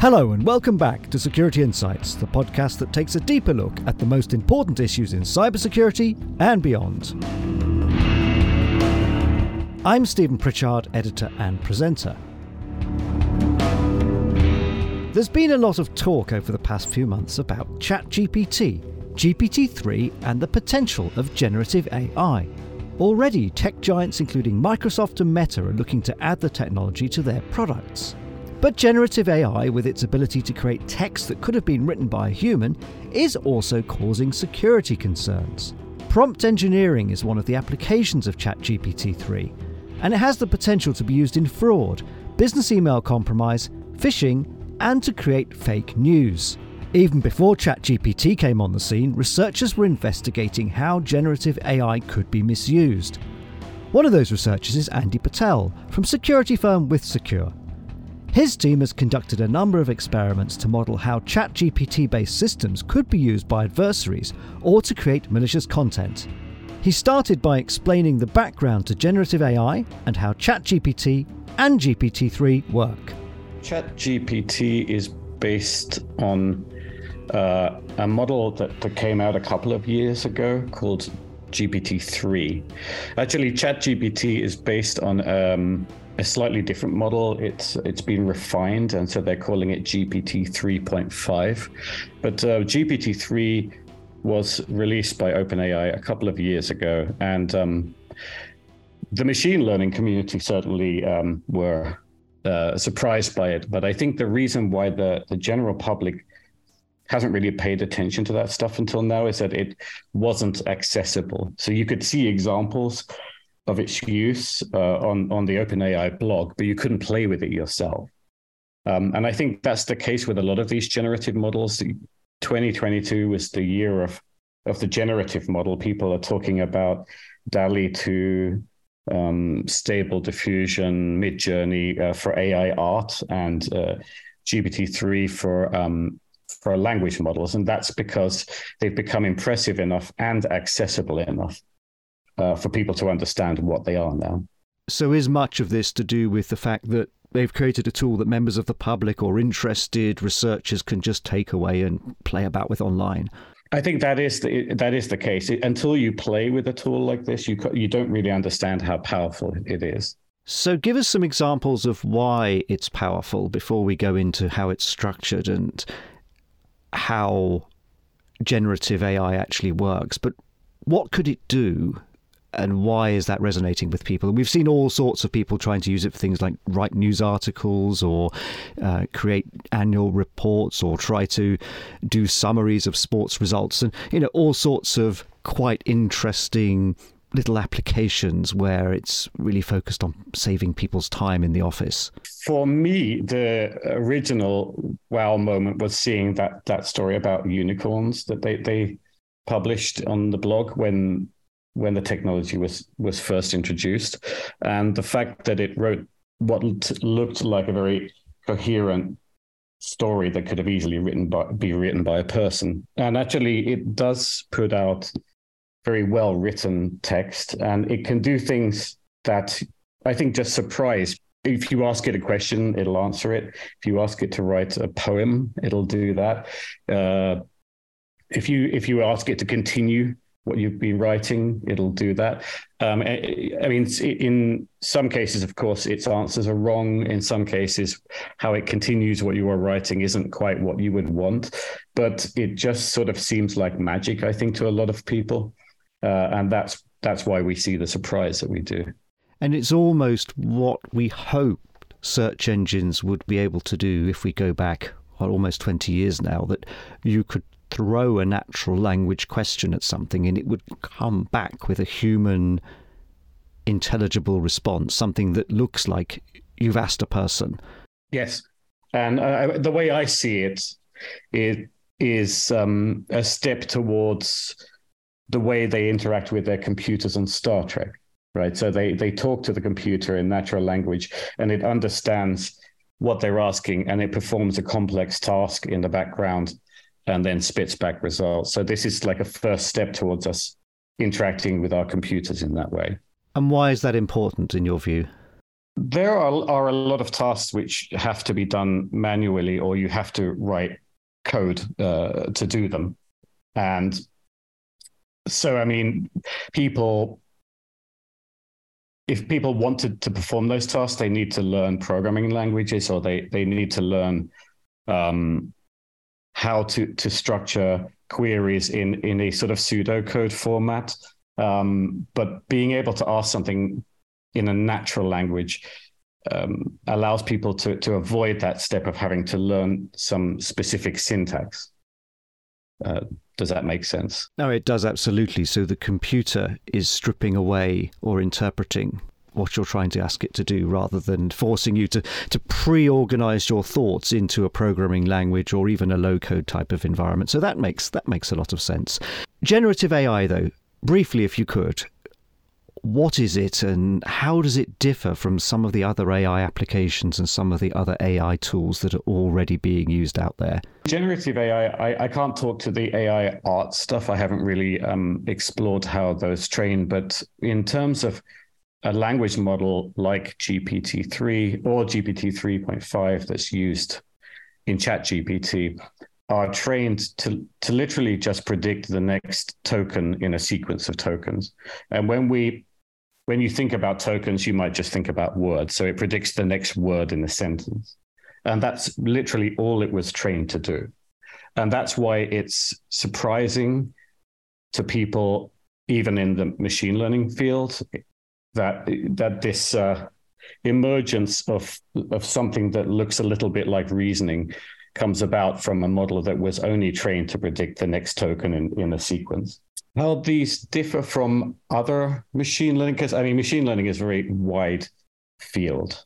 Hello, and welcome back to Security Insights, the podcast that takes a deeper look at the most important issues in cybersecurity and beyond. I'm Stephen Pritchard, editor and presenter. There's been a lot of talk over the past few months about ChatGPT, GPT 3, and the potential of generative AI. Already, tech giants including Microsoft and Meta are looking to add the technology to their products. But generative AI, with its ability to create text that could have been written by a human, is also causing security concerns. Prompt engineering is one of the applications of ChatGPT 3, and it has the potential to be used in fraud, business email compromise, phishing, and to create fake news. Even before ChatGPT came on the scene, researchers were investigating how generative AI could be misused. One of those researchers is Andy Patel from security firm WithSecure. His team has conducted a number of experiments to model how ChatGPT based systems could be used by adversaries or to create malicious content. He started by explaining the background to generative AI and how ChatGPT and GPT 3 work. ChatGPT is based on uh, a model that, that came out a couple of years ago called GPT-3. Actually, ChatGPT is based on um, a slightly different model. It's it's been refined, and so they're calling it GPT 3.5. But uh, GPT 3 was released by OpenAI a couple of years ago, and um, the machine learning community certainly um, were uh, surprised by it. But I think the reason why the the general public hasn't really paid attention to that stuff until now is that it wasn't accessible. So you could see examples of its use uh, on on the OpenAI blog, but you couldn't play with it yourself. Um, and I think that's the case with a lot of these generative models. 2022 was the year of of the generative model. People are talking about DALL-E 2, um, Stable Diffusion, Midjourney uh, for AI art, and uh, GPT-3 for um, for language models, and that's because they've become impressive enough and accessible enough uh, for people to understand what they are now. So, is much of this to do with the fact that they've created a tool that members of the public or interested researchers can just take away and play about with online? I think that is the, that is the case. Until you play with a tool like this, you you don't really understand how powerful it is. So, give us some examples of why it's powerful before we go into how it's structured and how generative AI actually works. But what could it do? And why is that resonating with people? And we've seen all sorts of people trying to use it for things like write news articles or uh, create annual reports or try to do summaries of sports results and, you know, all sorts of quite interesting little applications where it's really focused on saving people's time in the office? For me, the original wow moment was seeing that that story about unicorns that they they published on the blog when when the technology was was first introduced, and the fact that it wrote what looked like a very coherent story that could have easily written by, be written by a person. And actually, it does put out very well written text, and it can do things that I think just surprise. If you ask it a question, it'll answer it. If you ask it to write a poem, it'll do that. Uh, if you if you ask it to continue what you've been writing, it'll do that. Um, I mean, in some cases, of course, its answers are wrong. In some cases, how it continues what you are writing isn't quite what you would want. But it just sort of seems like magic, I think, to a lot of people uh, and that's that's why we see the surprise that we do. And it's almost what we hoped search engines would be able to do if we go back almost 20 years now, that you could throw a natural language question at something and it would come back with a human intelligible response, something that looks like you've asked a person. Yes. And uh, the way I see it, it is um, a step towards the way they interact with their computers on Star Trek, right? So they they talk to the computer in natural language, and it understands what they're asking, and it performs a complex task in the background, and then spits back results. So this is like a first step towards us interacting with our computers in that way. And why is that important in your view? There are, are a lot of tasks which have to be done manually, or you have to write code uh, to do them. And so, I mean, people, if people wanted to perform those tasks, they need to learn programming languages or they, they need to learn um, how to, to structure queries in, in a sort of pseudocode format. Um, but being able to ask something in a natural language um, allows people to, to avoid that step of having to learn some specific syntax. Uh, does that make sense? No, it does absolutely. So the computer is stripping away or interpreting what you're trying to ask it to do rather than forcing you to, to pre organize your thoughts into a programming language or even a low code type of environment. So that makes that makes a lot of sense. Generative AI though, briefly if you could, what is it and how does it differ from some of the other AI applications and some of the other AI tools that are already being used out there? Generative AI, I, I can't talk to the AI art stuff. I haven't really um, explored how those train, but in terms of a language model like GPT-3 or GPT 3.5 that's used in ChatGPT are trained to, to literally just predict the next token in a sequence of tokens. And when we when you think about tokens, you might just think about words. So it predicts the next word in the sentence. And that's literally all it was trained to do. And that's why it's surprising to people, even in the machine learning field, that that this uh, emergence of of something that looks a little bit like reasoning comes about from a model that was only trained to predict the next token in, in a sequence. How these differ from other machine learning? Because I mean, machine learning is a very wide field.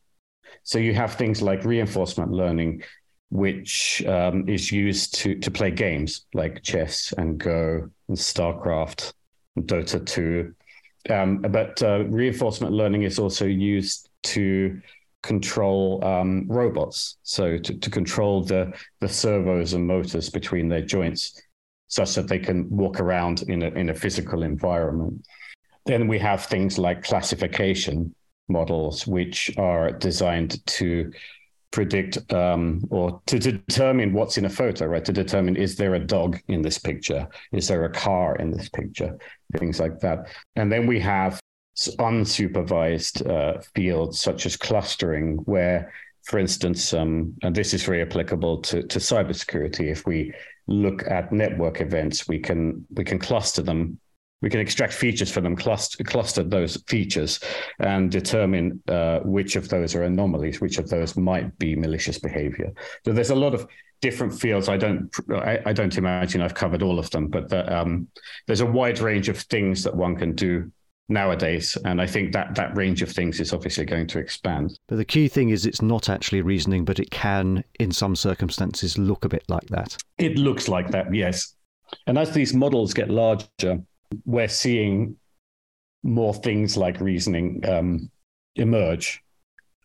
So you have things like reinforcement learning, which um, is used to to play games like chess and Go and StarCraft, and Dota 2. Um, but uh, reinforcement learning is also used to control um, robots, so to, to control the the servos and motors between their joints such that they can walk around in a, in a physical environment. Then we have things like classification models, which are designed to predict um, or to determine what's in a photo, right? To determine is there a dog in this picture? Is there a car in this picture? Things like that. And then we have unsupervised uh, fields such as clustering, where, for instance, um, and this is very applicable to, to cybersecurity, if we look at network events, we can we can cluster them. We can extract features for them, cluster, cluster those features, and determine uh, which of those are anomalies, which of those might be malicious behavior. So there's a lot of different fields. I don't I, I don't imagine I've covered all of them, but the, um, there's a wide range of things that one can do nowadays. And I think that that range of things is obviously going to expand. But the key thing is it's not actually reasoning, but it can, in some circumstances, look a bit like that. It looks like that, yes. And as these models get larger, we're seeing more things like reasoning um, emerge.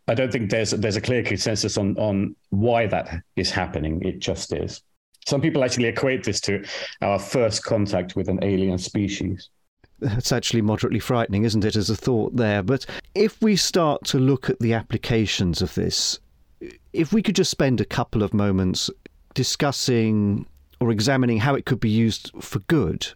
I don't think there's there's a clear consensus on on why that is happening. It just is. Some people actually equate this to our first contact with an alien species. It's actually moderately frightening, isn't it, as a thought there? But if we start to look at the applications of this, if we could just spend a couple of moments discussing or examining how it could be used for good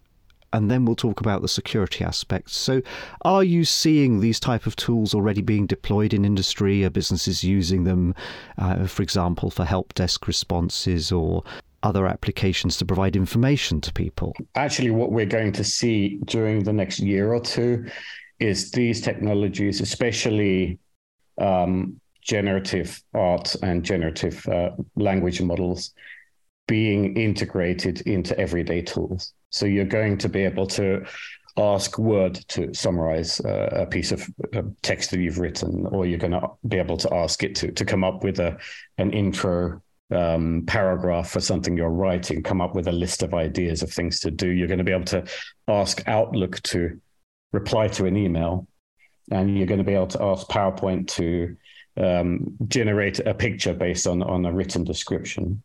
and then we'll talk about the security aspects. So, are you seeing these type of tools already being deployed in industry? Are businesses using them, uh, for example, for help desk responses or other applications to provide information to people? Actually, what we're going to see during the next year or two is these technologies, especially um, generative art and generative uh, language models, being integrated into everyday tools. So you're going to be able to ask Word to summarize uh, a piece of text that you've written, or you're going to be able to ask it to, to come up with a an intro um, paragraph for something you're writing, come up with a list of ideas of things to do. You're going to be able to ask Outlook to reply to an email, and you're going to be able to ask PowerPoint to um, generate a picture based on, on a written description.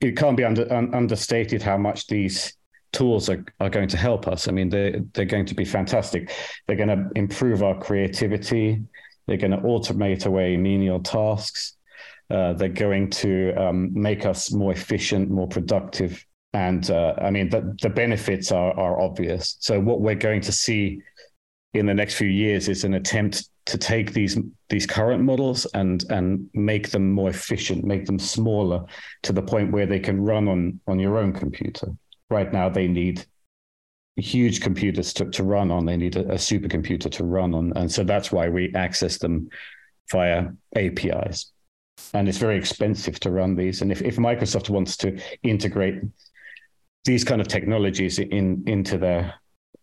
It can't be under, un, understated how much these tools are, are going to help us. I mean, they're, they're going to be fantastic. They're going to improve our creativity. They're going to automate away menial tasks. Uh, they're going to um, make us more efficient, more productive. And uh, I mean, the, the benefits are, are obvious. So, what we're going to see in the next few years is an attempt to take these these current models and and make them more efficient, make them smaller to the point where they can run on on your own computer. Right now, they need huge computers to, to run on. They need a, a supercomputer to run on, and so that's why we access them via APIs. And it's very expensive to run these. And if, if Microsoft wants to integrate these kind of technologies in into their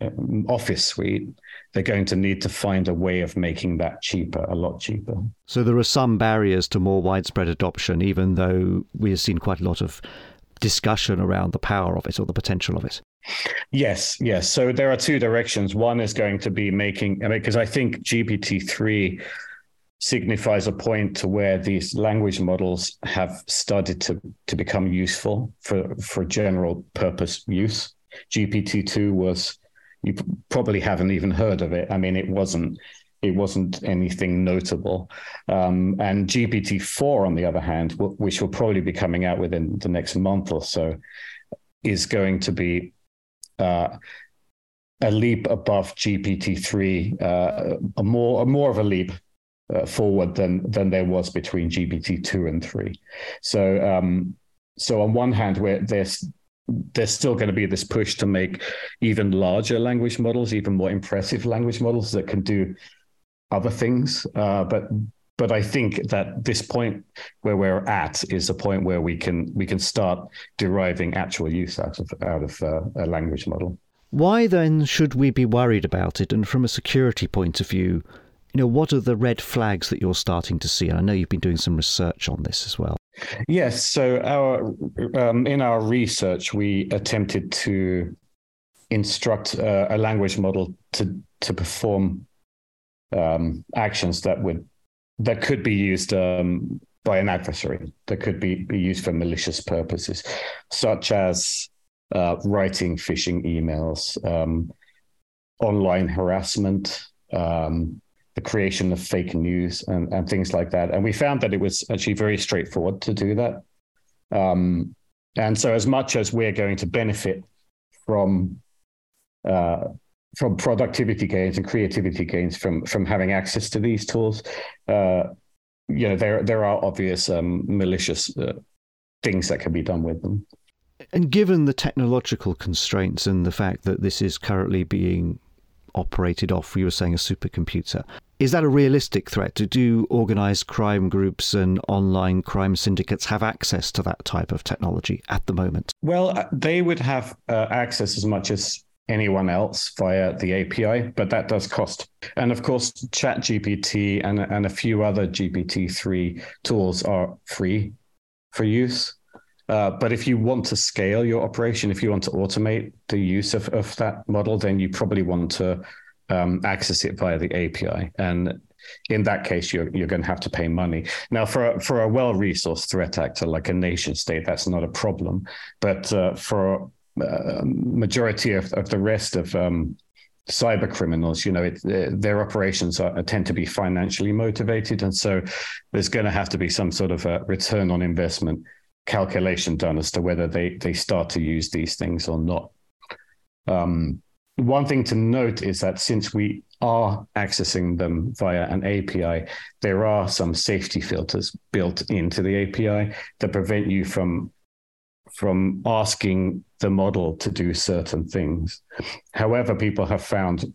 Um, office suite, they're going to need to find a way of making that cheaper, a lot cheaper. So there are some barriers to more widespread adoption, even though we have seen quite a lot of discussion around the power of it or the potential of it. Yes, yes. So there are two directions. One is going to be making, I mean, because I think GPT 3 signifies a point to where these language models have started to, to become useful for, for general purpose use. GPT 2 was you probably haven't even heard of it. I mean, it wasn't it wasn't anything notable. Um, and GPT four, on the other hand, which will probably be coming out within the next month or so, is going to be uh, a leap above GPT three, uh, a more a more of a leap uh, forward than than there was between GPT two and three. So um, so on one hand, where there's there's still going to be this push to make even larger language models, even more impressive language models that can do other things. Uh, but but I think that this point where we're at is a point where we can we can start deriving actual use out of out of uh, a language model. Why then should we be worried about it? And from a security point of view, you know, what are the red flags that you're starting to see? And I know you've been doing some research on this as well. Yes. So our um, in our research, we attempted to instruct uh, a language model to to perform um, actions that would that could be used um, by an adversary, that could be, be used for malicious purposes, such as uh, writing phishing emails, um, online harassment, um, the creation of fake news and, and things like that. And we found that it was actually very straightforward to do that. Um, and so, as much as we're going to benefit from uh, from productivity gains and creativity gains from from having access to these tools, uh, you know, there there are obvious um, malicious uh, things that can be done with them. And given the technological constraints and the fact that this is currently being operated off, you were saying a supercomputer. Is that a realistic threat? Do organized crime groups and online crime syndicates have access to that type of technology at the moment? Well, uh, they would have uh, access as much as anyone else via the API, but that does cost. And of course, ChatGPT and, and a few other GPT-3 tools are free for use. Uh, but if you want to scale your operation, if you want to automate the use of, of that model, then you probably want to um, access it via the API. And in that case, you're you're going to have to pay money. Now, for a, for a well-resourced threat actor like a nation state, that's not a problem. But uh, for a uh, majority of, of the rest of um, cyber criminals, you know, it, their operations are, tend to be financially motivated, and so there's going to have to be some sort of a return on investment calculation done as to whether they they start to use these things or not. Um, one thing to note is that since we are accessing them via an API, there are some safety filters built into the API that prevent you from from asking the model to do certain things. However, people have found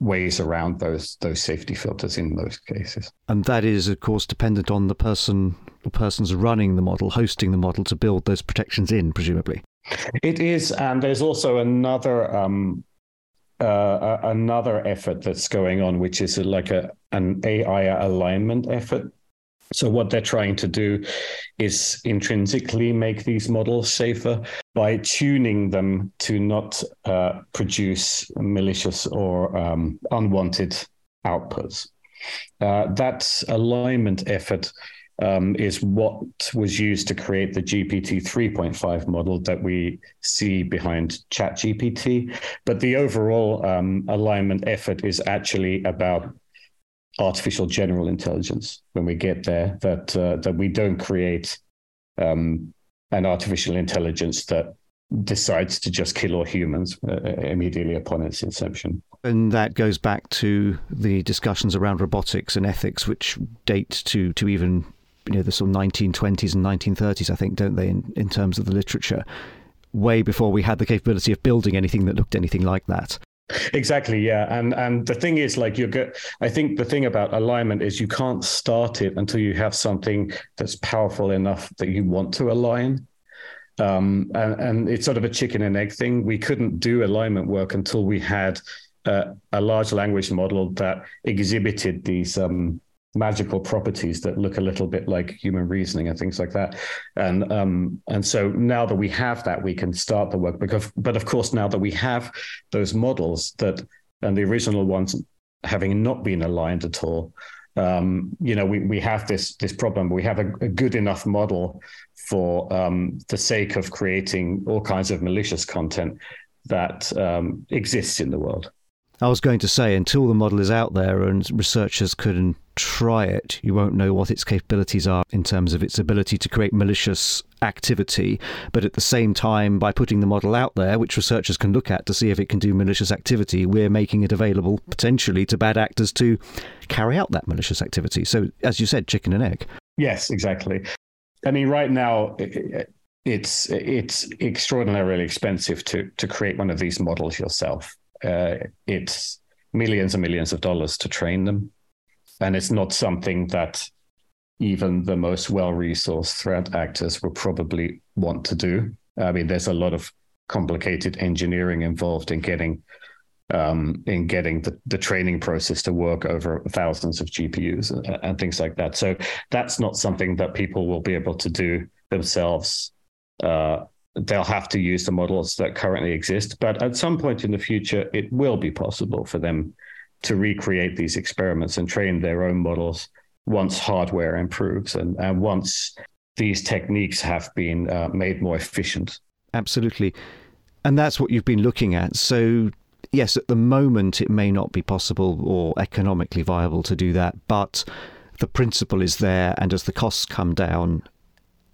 ways around those those safety filters in those cases. And that is, of course, dependent on the person the persons running the model, hosting the model to build those protections in, presumably. It is, and there's also another um, uh, another effort that's going on, which is like a an AI alignment effort. So what they're trying to do is intrinsically make these models safer by tuning them to not uh, produce malicious or um, unwanted outputs. Uh, that alignment effort um, is what was used to create the GPT 3.5 model that we see behind ChatGPT. But the overall um, alignment effort is actually about artificial general intelligence when we get there. That uh, that we don't create um, an artificial intelligence that decides to just kill all humans uh, immediately upon its inception. And that goes back to the discussions around robotics and ethics, which date to to even you know the sort of 1920s and 1930s, I think, don't they, in, in terms of the literature, way before we had the capability of building anything that looked anything like that. Exactly, yeah, and and the thing is, like you're good. I think the thing about alignment is you can't start it until you have something that's powerful enough that you want to align. Um, and, and it's sort of a chicken and egg thing. We couldn't do alignment work until we had uh, a large language model that exhibited these um, magical properties that look a little bit like human reasoning and things like that. And um, and so now that we have that, we can start the work. Because, but of course, now that we have those models that and the original ones having not been aligned at all, um, you know, we, we have this this problem. We have a, a good enough model for um, the sake of creating all kinds of malicious content that um, exists in the world. I was going to say, until the model is out there and researchers can try it, you won't know what its capabilities are in terms of its ability to create malicious activity. But at the same time, by putting the model out there, which researchers can look at to see if it can do malicious activity, we're making it available potentially to bad actors to carry out that malicious activity. So, as you said, chicken and egg. Yes, exactly. I mean, right now, it's it's extraordinarily expensive to to create one of these models yourself uh, it's millions and millions of dollars to train them. And it's not something that even the most well resourced threat actors will probably want to do. I mean, there's a lot of complicated engineering involved in getting um, in getting the, the training process to work over thousands of GPUs and, and, things like that. So that's not something that people will be able to do themselves uh, they'll have to use the models that currently exist. But at some point in the future, it will be possible for them to recreate these experiments and train their own models once hardware improves and, and once these techniques have been uh, made more efficient. Absolutely. And that's what you've been looking at. So, yes, at the moment, it may not be possible or economically viable to do that, but the principle is there. And as the costs come down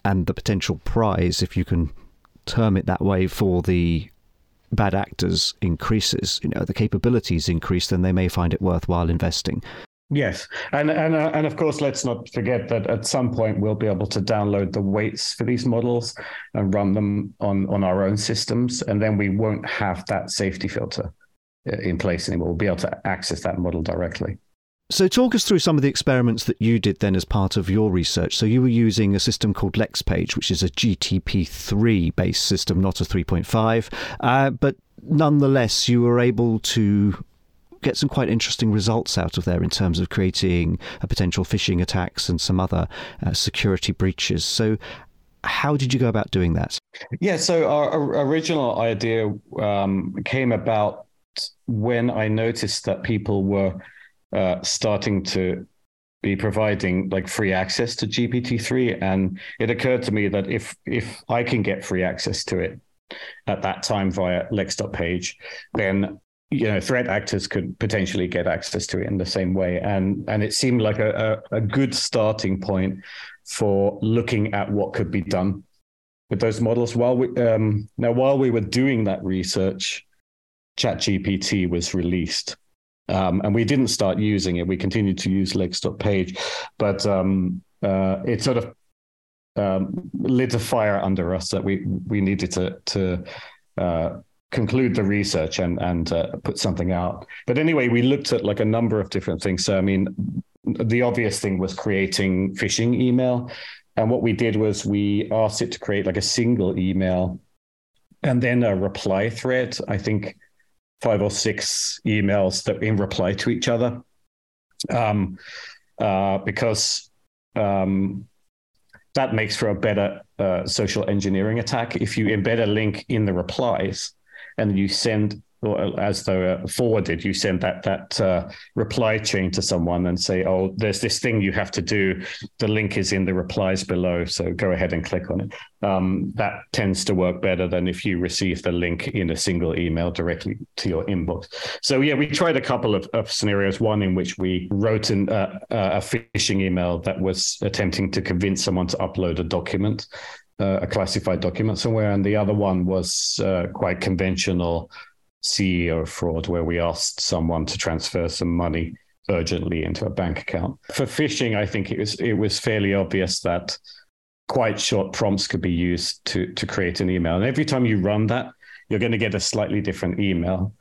and the potential prize, if you can term it that way for the bad actors increases, you know, the capabilities increase, then they may find it worthwhile investing. Yes, and and uh, and of course, let's not forget that at some point we'll be able to download the weights for these models and run them on on our own systems, and then we won't have that safety filter uh, in place anymore. We'll be able to access that model directly. So, talk us through some of the experiments that you did then as part of your research. So, you were using a system called LexPage, which is a GTP3 based system, not a 3.5. Uh, but nonetheless, you were able to get some quite interesting results out of there in terms of creating a potential phishing attacks and some other uh, security breaches. So, how did you go about doing that? Yeah, so our, our original idea um, came about when I noticed that people were uh, starting to be providing like free access to GPT-3, and it occurred to me that if if I can get free access to it at that time via Lex.page, then you know threat actors could potentially get access to it in the same way, and and it seemed like a, a, a good starting point for looking at what could be done with those models. While we um, now while we were doing that research, ChatGPT was released. Um, and we didn't start using it. We continued to use Lex.page, but um, uh, it sort of um, lit a fire under us that we we needed to to uh, conclude the research and and uh, put something out. But anyway, we looked at like a number of different things. So I mean, the obvious thing was creating phishing email, and what we did was we asked it to create like a single email, and then a reply thread. I think five or six emails that in reply to each other, um, uh, because um, that makes for a better uh, social engineering attack. If you embed a link in the replies and you send or as though uh, forwarded, you send that that uh, reply chain to someone and say, "Oh, there's this thing you have to do. The link is in the replies below, so go ahead and click on it." Um, that tends to work better than if you receive the link in a single email directly to your inbox. So yeah, we tried a couple of, of scenarios. One in which we wrote an, uh, uh a phishing email that was attempting to convince someone to upload a document. Uh, a classified document somewhere, and the other one was uh, quite conventional CEO fraud where we asked someone to transfer some money urgently into a bank account. For phishing, I think it was it was fairly obvious that quite short prompts could be used to to create an email. And every time you run that, you're going to get a slightly different email.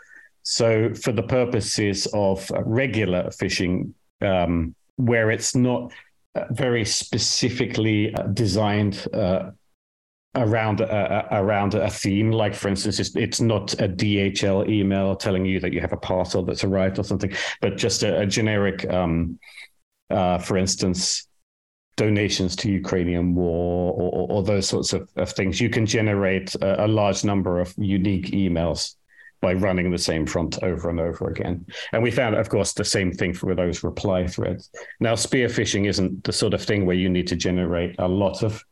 So for the purposes of regular phishing, um, where it's not very specifically designed uh, around a, around a theme. Like for instance, it's, it's not a DHL email telling you that you have a parcel that's arrived or something, but just a, a generic, um, uh, for instance, donations to Ukrainian war or, or those sorts of, of, things. You can generate a, a, large number of unique emails by running the same prompt over and over again. And we found, of course, the same thing for those reply threads. Now, spear phishing isn't the sort of thing where you need to generate a lot of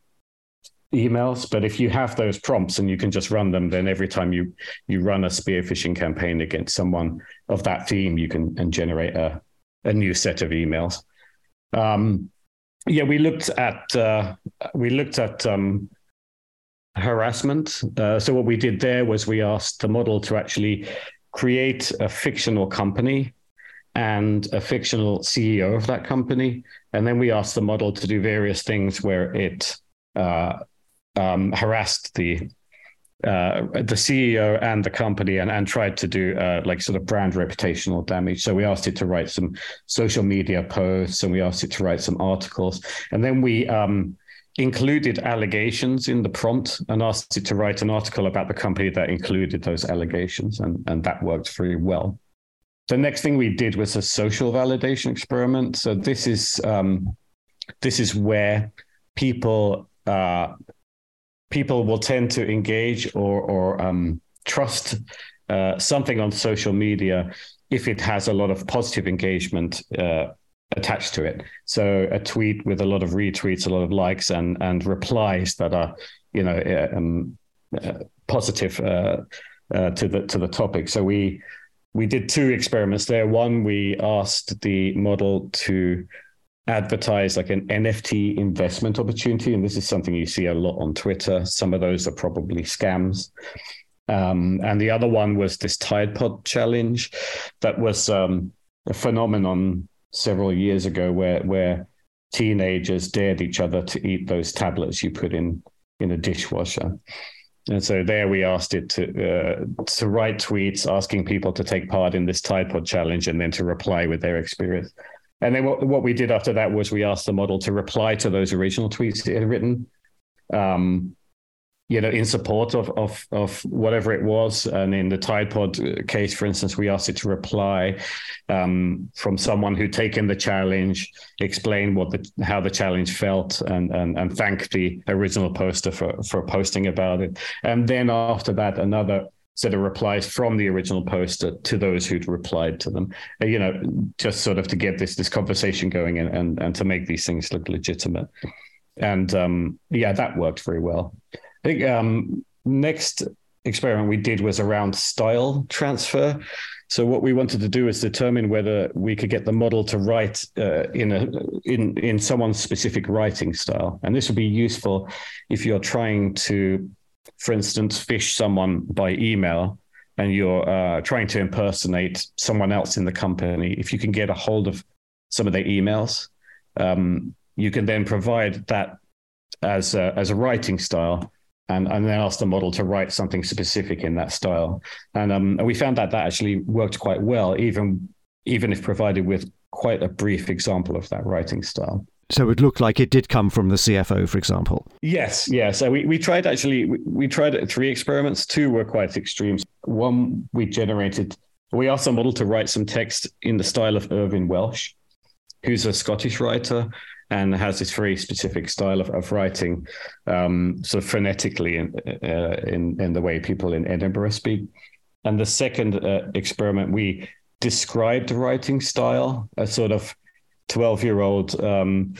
emails but if you have those prompts and you can just run them then every time you you run a spear phishing campaign against someone of that theme you can and generate a, a new set of emails. Um, yeah we looked at uh, we looked at um, harassment. Uh, so what we did there was we asked the model to actually create a fictional company and a fictional CEO of that company. And then we asked the model to do various things where it uh, um, harassed the uh, the CEO and the company and, and tried to do uh, like sort of brand reputational damage. So we asked it to write some social media posts and we asked it to write some articles. And then we um, included allegations in the prompt and asked it to write an article about the company that included those allegations. And, and that worked very well. The next thing we did was a social validation experiment. So this is um, this is where people uh, people will tend to engage or or um, trust uh, something on social media if it has a lot of positive engagement uh, attached to it. So a tweet with a lot of retweets, a lot of likes, and and replies that are you know uh, um, uh, positive uh, uh, to the to the topic. So we we did two experiments there. One, we asked the model to advertise like an NFT investment opportunity. And this is something you see a lot on Twitter. Some of those are probably scams. Um, and the other one was this Tide Pod challenge that was um, a phenomenon several years ago where, where teenagers dared each other to eat those tablets you put in in a dishwasher. And so there we asked it to uh, to write tweets asking people to take part in this Tide Pod challenge and then to reply with their experience. And then what, what we did after that was we asked the model to reply to those original tweets it had written, um, you know, in support of, of, of whatever it was. And in the Tide Pod case, for instance, we asked it to reply um, from someone who'd taken the challenge, explain what the how the challenge felt, and and and thank the original poster for for posting about it. And then after that, another set of replies from the original poster to those who'd replied to them. Uh, you know, just sort of to get this this conversation going and and, and to make these things look legitimate. And um, yeah, that worked very well. I think um, next experiment we did was around style transfer. So what we wanted to do is determine whether we could get the model to write uh, in a in in someone's specific writing style, and this would be useful if you're trying to for instance, phish someone by email and you're uh, trying to impersonate someone else in the company, if you can get a hold of some of their emails, um, you can then provide that as a, as a writing style and, and then ask the model to write something specific in that style. And, um, and we found that that actually worked quite well, even even if provided with quite a brief example of that writing style. So it looked like it did come from the CFO, for example. Yes, yeah. So we, we tried actually, we, we tried three experiments. Two were quite extreme. One, we generated, we asked the model to write some text in the style of Irvine Welsh, who's a Scottish writer and has this very specific style of, of writing, um, sort of phonetically in, uh, in, in the way people in Edinburgh speak. and the second uh, experiment, we described the writing style, a sort of 12 year old um,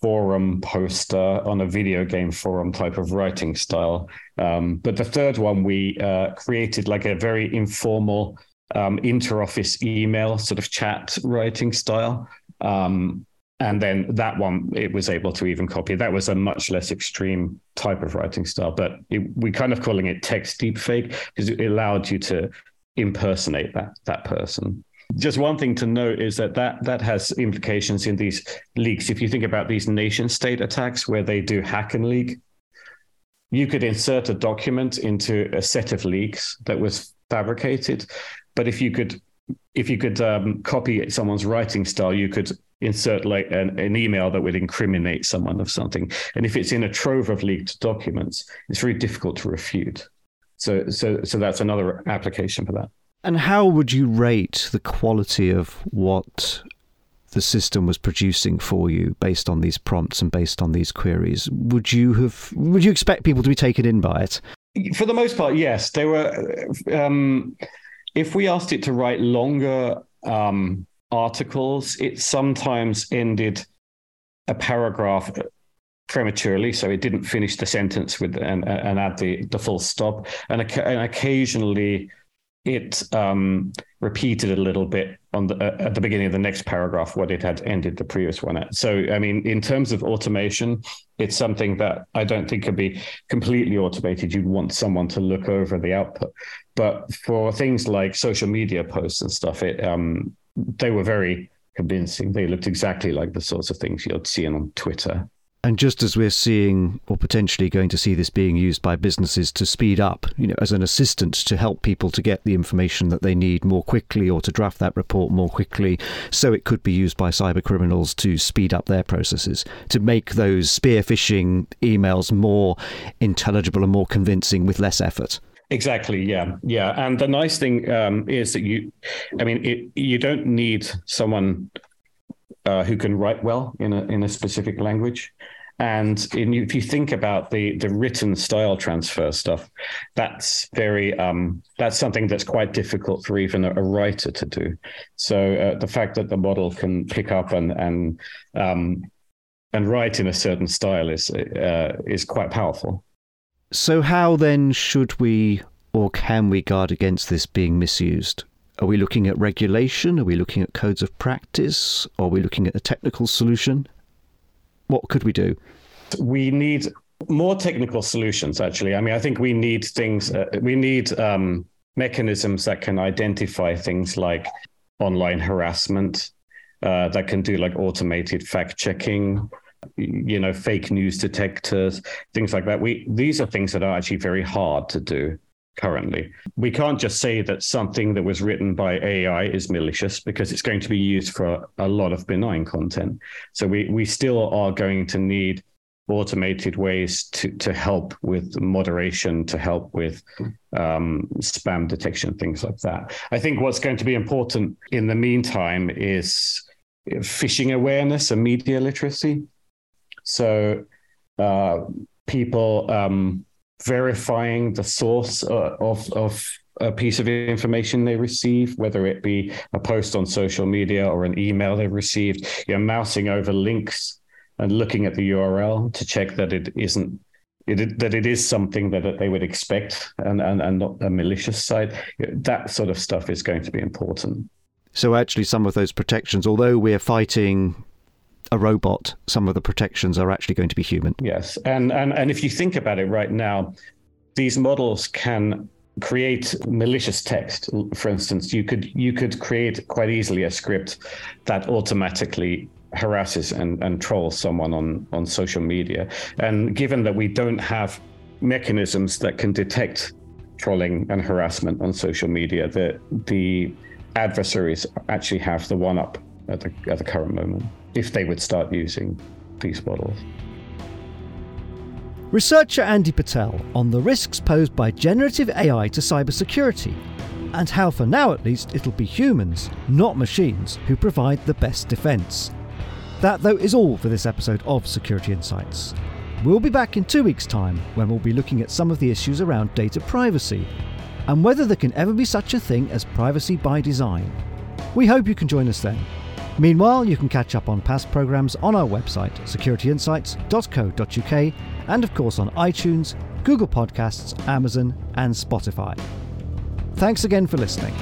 forum poster on a video game forum type of writing style. Um, but the third one, we uh, created like a very informal um, inter-office email sort of chat writing style. Um, and then that one, it was able to even copy. That was a much less extreme type of writing style, but it, we kind of calling it text deepfake because it allowed you to impersonate that that person. Just one thing to note is that, that that has implications in these leaks. If you think about these nation state attacks where they do hack and leak, you could insert a document into a set of leaks that was fabricated. But if you could if you could um, copy someone's writing style, you could insert like an, an, email that would incriminate someone of something. And if it's in a trove of leaked documents, it's very difficult to refute. So, so, so that's another application for that. And how would you rate the quality of what the system was producing for you based on these prompts and based on these queries? Would you have? Would you expect people to be taken in by it? For the most part, yes. They were. Um, if we asked it to write longer um, articles, it sometimes ended a paragraph prematurely, so it didn't finish the sentence with and, and add the, the full stop. And, and occasionally, it um, repeated a little bit on the uh, at the beginning of the next paragraph what it had ended the previous one at. So, I mean, in terms of automation, it's something that I don't think could be completely automated. You'd want someone to look over the output, but for things like social media posts and stuff, it um, they were very convincing. They looked exactly like the sorts of things you'd see on Twitter. And just as we're seeing, or potentially going to see this being used by businesses to speed up, you know, as an assistant to help people to get the information that they need more quickly or to draft that report more quickly, so it could be used by cyber criminals to speed up their processes, to make those spear phishing emails more intelligible and more convincing with less effort. Exactly. Yeah. Yeah. And the nice thing um, is that you, I mean, it, you don't need someone uh, who can write well in a in a specific language. And in, if you think about the the written style transfer stuff, that's very um, that's something that's quite difficult for even a, a writer to do. So uh, the fact that the model can pick up and and um, and write in a certain style is uh, is quite powerful. So, how then should we or can we guard against this being misused? Are we looking at regulation? Are we looking at codes of practice? Are we looking at a technical solution? What could we do? We need more technical solutions, actually. I mean, I think we need things, uh, we need um, mechanisms that can identify things like online harassment, uh, that can do like automated fact checking, you know fake news detectors things like that we these are things that are actually very hard to do currently. We can't just say that something that was written by ai is malicious because it's going to be used for a lot of benign content. So we we still are going to need automated ways to to help with moderation to help with um, spam detection things like that. I think what's going to be important in the meantime is phishing awareness and media literacy. So uh, people um, verifying the source uh, of, of a piece of information they receive, whether it be a post on social media or an email they've received, you're mousing over links and looking at the URL to check that it isn't it, that it is something that, they would expect and, and, and not a malicious site. That sort of stuff is going to be important. So actually, some of those protections, although we're fighting a robot, some of the protections are actually going to be human. Yes, and and and if you think about it right now, these models can create malicious text. For instance, you could you could create quite easily a script that automatically harasses and, and trolls someone on, on social media. And given that we don't have mechanisms that can detect trolling and harassment on social media, the the adversaries actually have the one up at the at the current moment if they would start using these models. Researcher Andy Patel on the risks posed by generative AI to cybersecurity, and how, for now at least, it'll be humans, not machines, who provide the best defence. That, though, is all for this episode of Security Insights. We'll be back in two weeks' time when we'll be looking at some of the issues around data privacy and whether there can ever be such a thing as privacy by design. We hope you can join us then. Meanwhile, you can catch up on past programmes on our website, securityinsights.co.uk, and of course on iTunes, Google Podcasts, Amazon, and Spotify. Thanks again for listening.